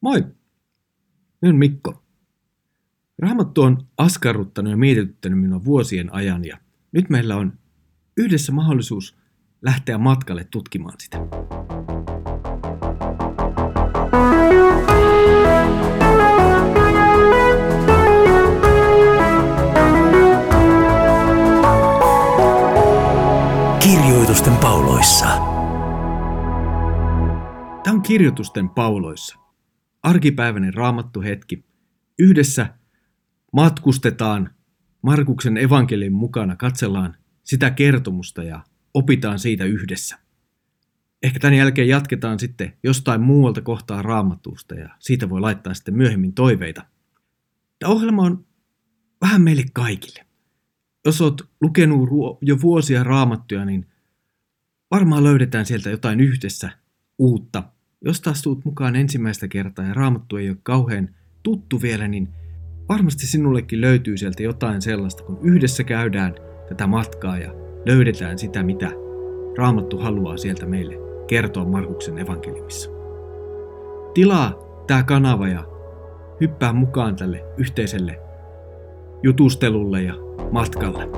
Moi! Minä olen Mikko. Raamattu on askarruttanut ja mietityttänyt minua vuosien ajan ja nyt meillä on yhdessä mahdollisuus lähteä matkalle tutkimaan sitä. Kirjoitusten pauloissa. Tämä on Kirjoitusten pauloissa. Arkipäiväinen raamattu hetki. Yhdessä matkustetaan Markuksen evankelin mukana, katsellaan sitä kertomusta ja opitaan siitä yhdessä. Ehkä tämän jälkeen jatketaan sitten jostain muualta kohtaa raamatusta ja siitä voi laittaa sitten myöhemmin toiveita. Tämä ohjelma on vähän meille kaikille. Jos olet lukenut jo vuosia raamattuja, niin varmaan löydetään sieltä jotain yhdessä uutta. Jos taas tuut mukaan ensimmäistä kertaa ja raamattu ei ole kauhean tuttu vielä, niin varmasti sinullekin löytyy sieltä jotain sellaista, kun yhdessä käydään tätä matkaa ja löydetään sitä, mitä raamattu haluaa sieltä meille kertoa Markuksen evankeliumissa. Tilaa tämä kanava ja hyppää mukaan tälle yhteiselle jutustelulle ja matkalle.